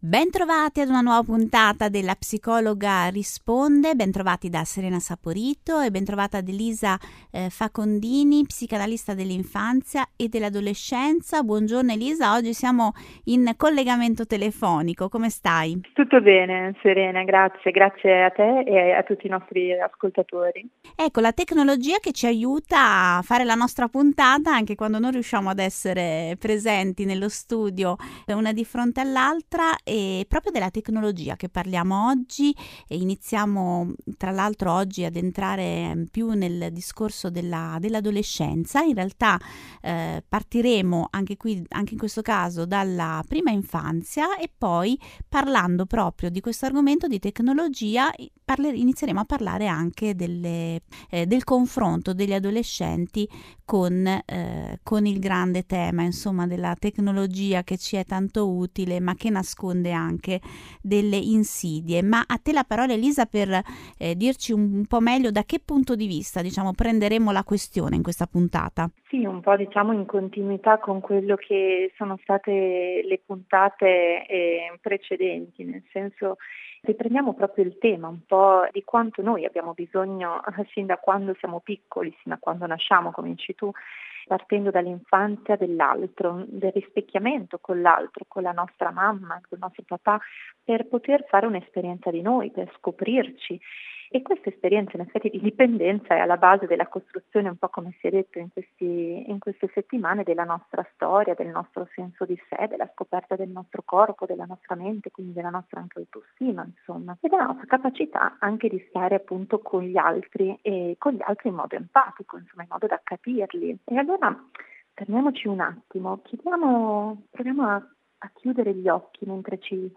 Bentrovati ad una nuova puntata della Psicologa Risponde, bentrovati da Serena Saporito e bentrovata ad Elisa eh, Facondini, psicanalista dell'infanzia e dell'adolescenza. Buongiorno Elisa, oggi siamo in collegamento telefonico, come stai? Tutto bene Serena, grazie, grazie a te e a tutti i nostri ascoltatori. Ecco, la tecnologia che ci aiuta a fare la nostra puntata anche quando non riusciamo ad essere presenti nello studio una di fronte all'altra e proprio della tecnologia che parliamo oggi e iniziamo tra l'altro oggi ad entrare più nel discorso della, dell'adolescenza. In realtà eh, partiremo anche qui, anche in questo caso, dalla prima infanzia e poi parlando proprio di questo argomento di tecnologia parler- inizieremo a parlare anche delle, eh, del confronto degli adolescenti con, eh, con il grande tema insomma della tecnologia che ci è tanto utile ma che nasconde nasconde anche delle insidie. Ma a te la parola Elisa per eh, dirci un, po' meglio da che punto di vista diciamo, prenderemo la questione in questa puntata. Sì, un po' diciamo in continuità con quello che sono state le puntate eh, precedenti, nel senso riprendiamo proprio il tema un po' di quanto noi abbiamo bisogno sin da quando siamo piccoli, sin da quando nasciamo, come dici tu, partendo dall'infanzia dell'altro, del rispecchiamento con l'altro, con la nostra mamma, con il nostro papà, per poter fare un'esperienza di noi, per scoprirci e questa esperienza in effetti di dipendenza è alla base della costruzione, un po' come si è detto in, questi, in queste settimane, della nostra storia, del nostro senso di sé, della scoperta del nostro corpo, della nostra mente, quindi della nostra anche autostima, insomma, e della nostra capacità anche di stare appunto con gli altri e con gli altri in modo empatico, insomma, in modo da capirli. E allora fermiamoci un attimo, chiediamo, proviamo a, a chiudere gli occhi mentre ci,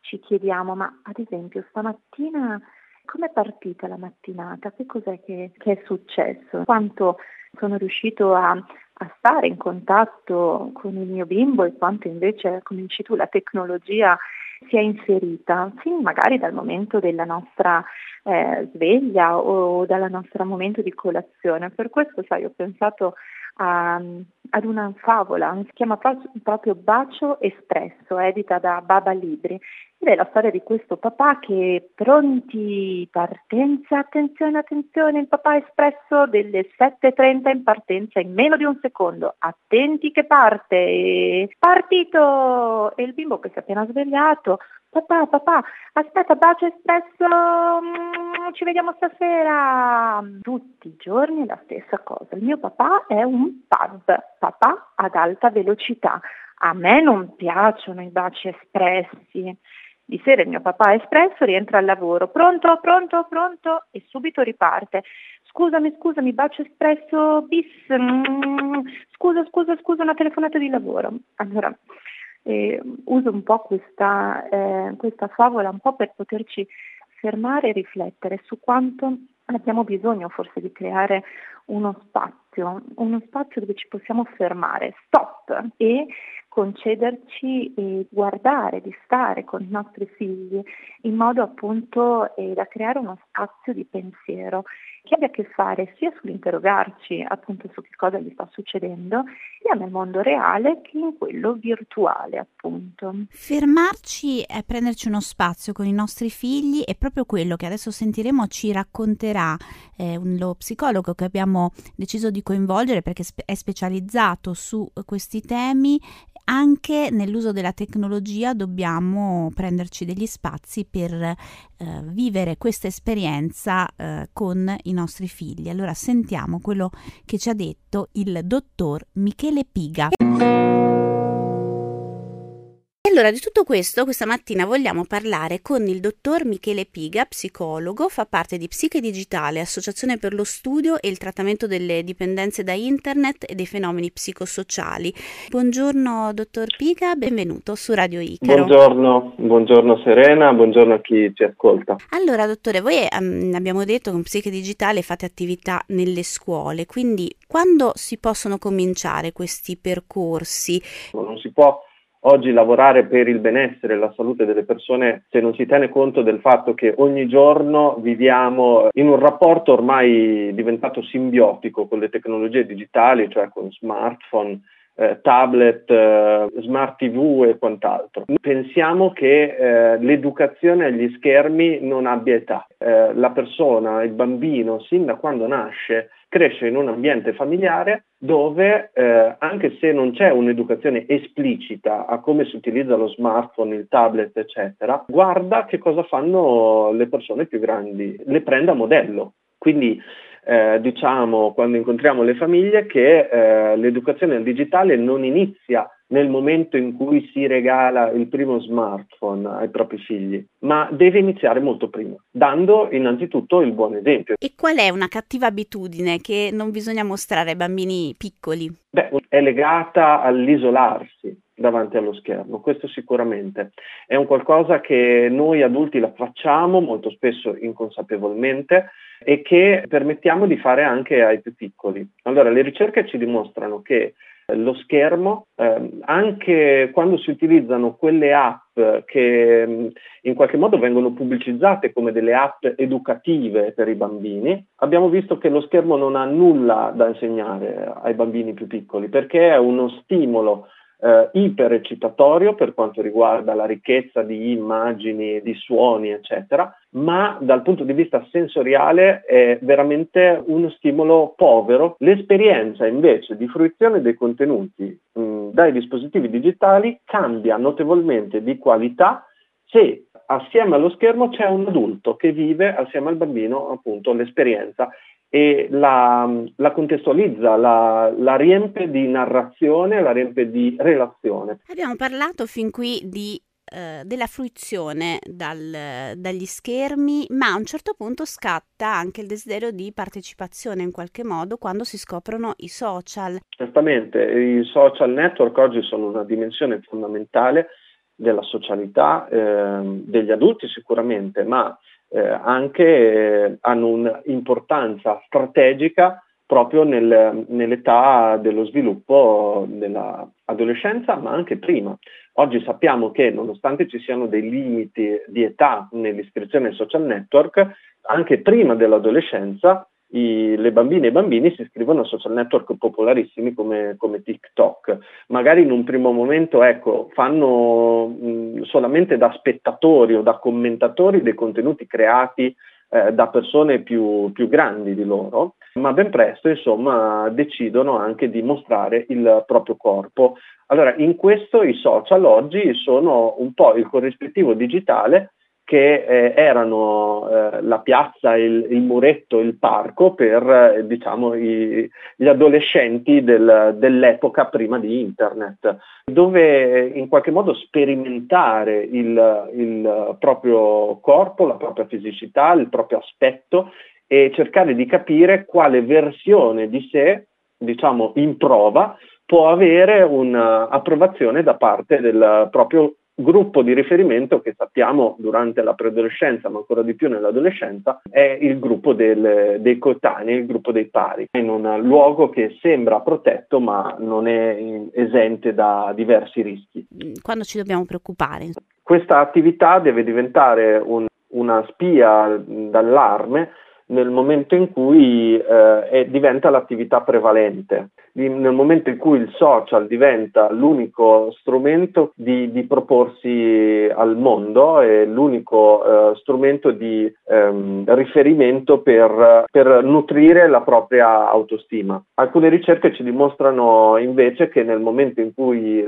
ci chiediamo, ma ad esempio stamattina Com'è partita la mattinata? Che cos'è che, che è successo? Quanto sono riuscito a, a, stare in contatto con il mio bimbo e quanto invece, come dici tu, la tecnologia si è inserita, fin magari dal momento della nostra eh, sveglia o dal nostro momento di colazione. Per questo, sai, ho pensato a, ad una favola, si chiama proprio Bacio Espresso, edita da Baba Libri, ed è la storia di questo papà che pronti partenza, attenzione, attenzione, il papà espresso delle 7.30 in partenza in meno di un secondo, attenti che parte, partito! E il bimbo che si è appena svegliato, papà, papà, aspetta, bacio espresso, mm, ci vediamo stasera. Tutti i giorni la stessa cosa, il mio papà è un pub, papà ad alta velocità. A me non piacciono i baci espressi. Di sera il mio papà espresso, rientra al lavoro, pronto, pronto, pronto e subito riparte. Scusami, scusami, bacio espresso bis, mm, scusa, scusa, scusa, una telefonata di lavoro. Allora, eh, uso un po' questa, eh, questa favola un po' per poterci fermare e riflettere su quanto abbiamo bisogno forse di creare uno spazio, uno spazio dove ci possiamo fermare, stop, e concederci e guardare, di stare con i nostri figli in modo appunto eh, da creare uno spazio di pensiero che abbia a che fare sia sull'interrogarci appunto su che cosa gli sta succedendo, sia nel mondo reale che in quello virtuale appunto. Fermarci e prenderci uno spazio con i nostri figli è proprio quello che adesso sentiremo ci racconterà eh, lo psicologo che abbiamo deciso di coinvolgere perché è specializzato su questi temi anche nell'uso della tecnologia dobbiamo prenderci degli spazi per eh, vivere questa esperienza eh, con i nostri figli. Allora sentiamo quello che ci ha detto il dottor Michele Piga. Allora, di tutto questo, questa mattina vogliamo parlare con il dottor Michele Piga, psicologo, fa parte di Psiche Digitale, Associazione per lo studio e il trattamento delle dipendenze da internet e dei fenomeni psicosociali. Buongiorno, dottor Piga, benvenuto su Radio Icaro. Buongiorno, buongiorno Serena, buongiorno a chi ci ascolta. Allora, dottore, voi um, abbiamo detto che con Psiche Digitale fate attività nelle scuole, quindi quando si possono cominciare questi percorsi? Non si può oggi lavorare per il benessere e la salute delle persone se non si tiene conto del fatto che ogni giorno viviamo in un rapporto ormai diventato simbiotico con le tecnologie digitali, cioè con smartphone, eh, tablet, eh, smart TV e quant'altro. Pensiamo che eh, l'educazione agli schermi non abbia età. Eh, la persona, il bambino, sin da quando nasce, cresce in un ambiente familiare dove eh, anche se non c'è un'educazione esplicita a come si utilizza lo smartphone, il tablet, eccetera, guarda che cosa fanno le persone più grandi, le prende a modello. Quindi eh, diciamo quando incontriamo le famiglie che eh, l'educazione al digitale non inizia nel momento in cui si regala il primo smartphone ai propri figli, ma deve iniziare molto prima, dando innanzitutto il buon esempio. E qual è una cattiva abitudine che non bisogna mostrare ai bambini piccoli? Beh, è legata all'isolarsi davanti allo schermo, questo sicuramente. È un qualcosa che noi adulti la facciamo molto spesso inconsapevolmente e che permettiamo di fare anche ai più piccoli. Allora, le ricerche ci dimostrano che lo schermo, eh, anche quando si utilizzano quelle app che mm, in qualche modo vengono pubblicizzate come delle app educative per i bambini, abbiamo visto che lo schermo non ha nulla da insegnare ai bambini più piccoli perché è uno stimolo eh, iperecitatorio per quanto riguarda la ricchezza di immagini, di suoni, eccetera, ma dal punto di vista sensoriale è veramente uno stimolo povero. L'esperienza invece di fruizione dei contenuti mh, mm, dai dispositivi digitali cambia notevolmente di qualità se assieme allo schermo c'è un adulto che vive assieme al bambino appunto l'esperienza e la, la contestualizza, la, la, riempie di narrazione, la riempie di relazione. Abbiamo parlato fin qui di, eh, della fruizione dal, dagli schermi, ma a un certo punto scatta anche il desiderio di partecipazione in qualche modo quando si scoprono i social. Certamente, i social network oggi sono una dimensione fondamentale della socialità eh, degli adulti sicuramente, ma anche eh, hanno un'importanza strategica proprio nel, nell'età dello sviluppo dell'adolescenza, ma anche prima. Oggi sappiamo che nonostante ci siano dei limiti di età nell'iscrizione ai social network, anche prima dell'adolescenza i, le bambine e i bambini si iscrivono a social network popolarissimi come, come TikTok. Magari in un primo momento ecco, fanno mh, solamente da spettatori o da commentatori dei contenuti creati eh, da persone più, più, grandi di loro, ma ben presto insomma decidono anche di mostrare il proprio corpo. Allora, in questo i social oggi sono un po' il corrispettivo digitale che eh, erano eh, la piazza, il, il, muretto, il parco per eh, diciamo, i, gli adolescenti del, dell'epoca prima di internet, dove in qualche modo sperimentare il, il proprio corpo, la propria fisicità, il proprio aspetto e cercare di capire quale versione di sé, diciamo in prova, può avere un'approvazione da parte del proprio gruppo di riferimento che sappiamo durante la preadolescenza, ma ancora di più nell'adolescenza, è il gruppo del, dei coetanei, il gruppo dei pari, in un luogo che sembra protetto ma non è esente da diversi rischi. Quando ci dobbiamo preoccupare? Questa attività deve diventare un, una spia d'allarme nel momento in cui eh, è, diventa l'attività prevalente, nel momento in cui il social diventa l'unico strumento di, di proporsi al mondo e l'unico eh, strumento di ehm, riferimento per, per nutrire la propria autostima. Alcune ricerche ci dimostrano invece che nel momento in cui eh,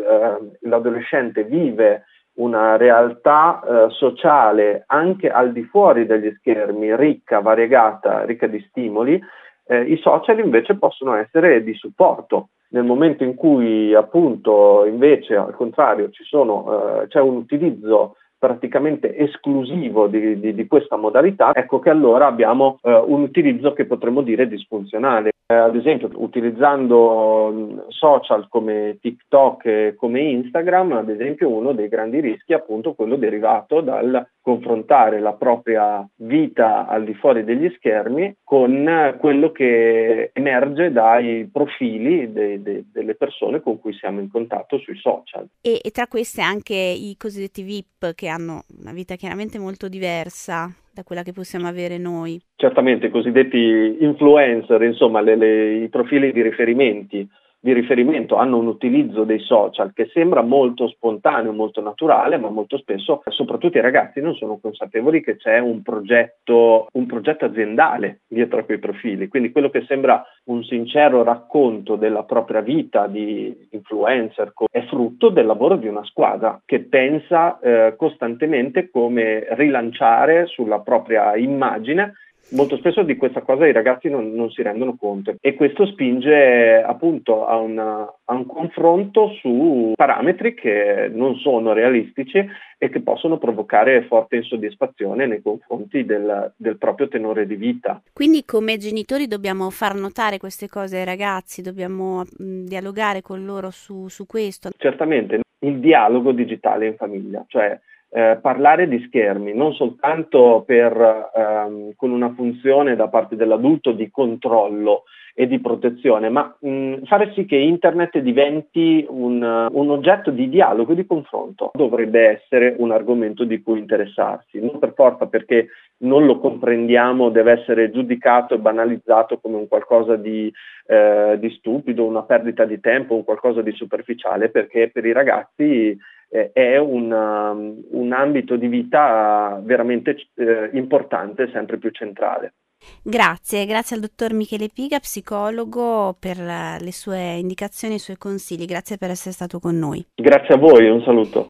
l'adolescente vive una realtà eh, sociale anche al di fuori degli schermi, ricca, variegata, ricca di stimoli, eh, i social invece possono essere di supporto. Nel momento in cui appunto invece al contrario sono, eh, c'è un utilizzo praticamente esclusivo di, di, di, questa modalità, ecco che allora abbiamo eh, un utilizzo che potremmo dire disfunzionale. Eh, ad esempio, utilizzando social come TikTok e come Instagram, ad esempio, uno dei grandi rischi è appunto quello derivato dal confrontare la propria vita al di fuori degli schermi con quello che emerge dai profili de, de, delle persone con cui siamo in contatto sui social. E, e tra queste anche i cosiddetti VIP che hanno una vita chiaramente molto diversa da quella che possiamo avere noi. Certamente, i cosiddetti influencer, insomma, le, le, i profili di riferimenti di riferimento hanno un utilizzo dei social che sembra molto spontaneo, molto naturale, ma molto spesso, soprattutto i ragazzi, non sono consapevoli che c'è un progetto, un progetto aziendale dietro a quei profili. Quindi quello che sembra un sincero racconto della propria vita di influencer è frutto del lavoro di una squadra che pensa eh, costantemente come rilanciare sulla propria immagine molto spesso di questa cosa i ragazzi non, non si rendono conto e questo spinge appunto a, una, a, un confronto su parametri che non sono realistici e che possono provocare forte insoddisfazione nei confronti del, del proprio tenore di vita. Quindi come genitori dobbiamo far notare queste cose ai ragazzi, dobbiamo mh, dialogare con loro su, su questo. Certamente, il dialogo digitale in famiglia, cioè eh, parlare di schermi, non soltanto per, ehm, con una funzione da parte dell'adulto di controllo e di protezione, ma mh, fare sì che internet diventi un, un, oggetto di dialogo e di confronto. Dovrebbe essere un argomento di cui interessarsi, non per forza perché non lo comprendiamo, deve essere giudicato e banalizzato come un qualcosa di, eh, di stupido, una perdita di tempo, un qualcosa di superficiale, perché per i ragazzi eh, è un, um, un, ambito di vita veramente eh, importante, sempre più centrale. Grazie, grazie al dottor Michele Piga, psicologo, per le sue indicazioni e i suoi consigli. Grazie per essere stato con noi. Grazie a voi, un saluto.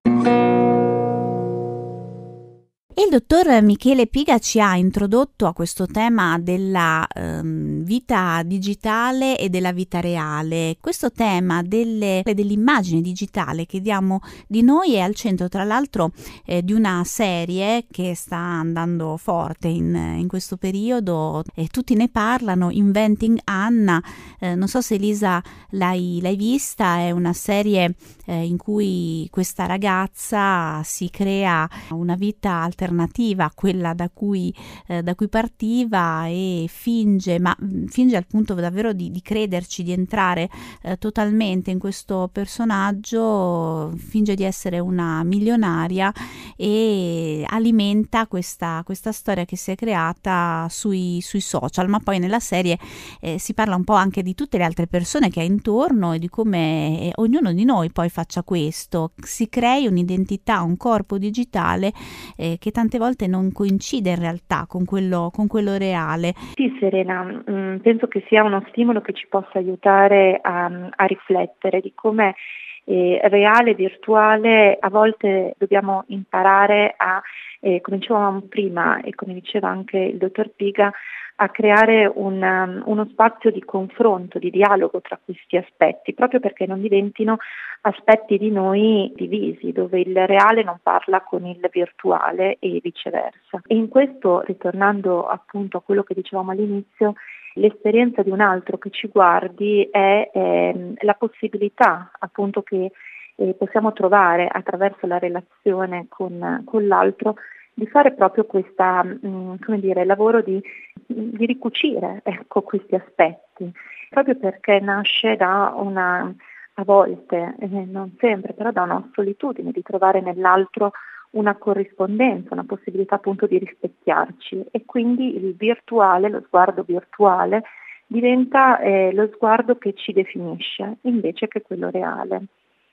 Il dottor Michele Piga ci ha introdotto a questo tema della um, vita digitale e della vita reale. Questo tema delle, dell'immagine digitale che diamo di noi è al centro, tra l'altro, eh, di una serie che sta andando forte in, in questo periodo e tutti ne parlano, Inventing Anna. Eh, non so se Elisa l'hai, l'hai vista, è una serie eh, in cui questa ragazza si crea una vita alternativa a quella da cui, eh, da cui partiva e finge, ma mm, finge al punto davvero di, di crederci, di entrare eh, totalmente in questo personaggio, finge di essere una milionaria e alimenta questa, questa storia che si è creata sui, sui social, ma poi nella serie eh, si parla un po' anche di tutte le altre persone che ha intorno e di come eh, ognuno di noi poi faccia questo, si crei un'identità, un corpo digitale eh, che tante volte non coincide in realtà con quello, con quello reale. Sì Serena, mh, mm, penso che sia uno stimolo che ci possa aiutare a, a riflettere di come eh, reale virtuale a volte dobbiamo imparare a, eh, come dicevamo prima e come diceva anche il dottor Piga, a creare un, um, uno spazio di confronto, di dialogo tra questi aspetti, proprio perché non diventino aspetti di noi divisi, dove il reale non parla con il virtuale e viceversa. E in questo, ritornando appunto a quello che dicevamo all'inizio, l'esperienza di un altro che ci guardi è eh, la possibilità appunto che eh, possiamo trovare attraverso la relazione con, con l'altro di fare proprio questo mm, lavoro di, di ricucire ecco, questi aspetti, proprio perché nasce da una, a volte, eh, non sempre, però da una solitudine di trovare nell'altro una corrispondenza, una possibilità appunto di rispecchiarci e quindi il virtuale, lo sguardo virtuale diventa eh, lo sguardo che ci definisce invece che quello reale.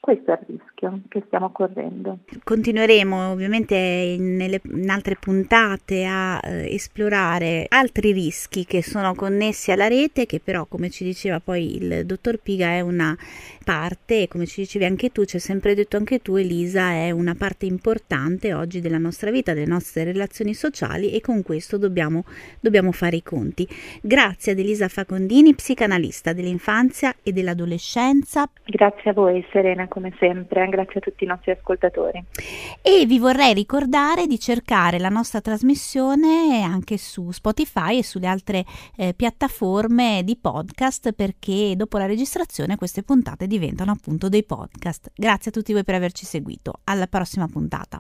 Questo è il rischio che stiamo correndo. Continueremo ovviamente in, nelle, in altre puntate a eh, esplorare altri rischi che sono connessi alla rete, che però, come ci diceva poi il dottor Piga, è una parte, e come ci dicevi anche tu, ci hai sempre detto anche tu, Elisa, è una parte importante oggi della nostra vita, delle nostre relazioni sociali e con questo dobbiamo, dobbiamo fare i conti. Grazie ad Elisa Facondini, psicanalista dell'infanzia e dell'adolescenza. Grazie a voi, Serena come sempre, grazie a tutti i nostri ascoltatori. E vi vorrei ricordare di cercare la nostra trasmissione anche su Spotify e sulle altre eh, piattaforme di podcast perché dopo la registrazione queste puntate diventano appunto dei podcast. Grazie a tutti voi per averci seguito. Alla prossima puntata.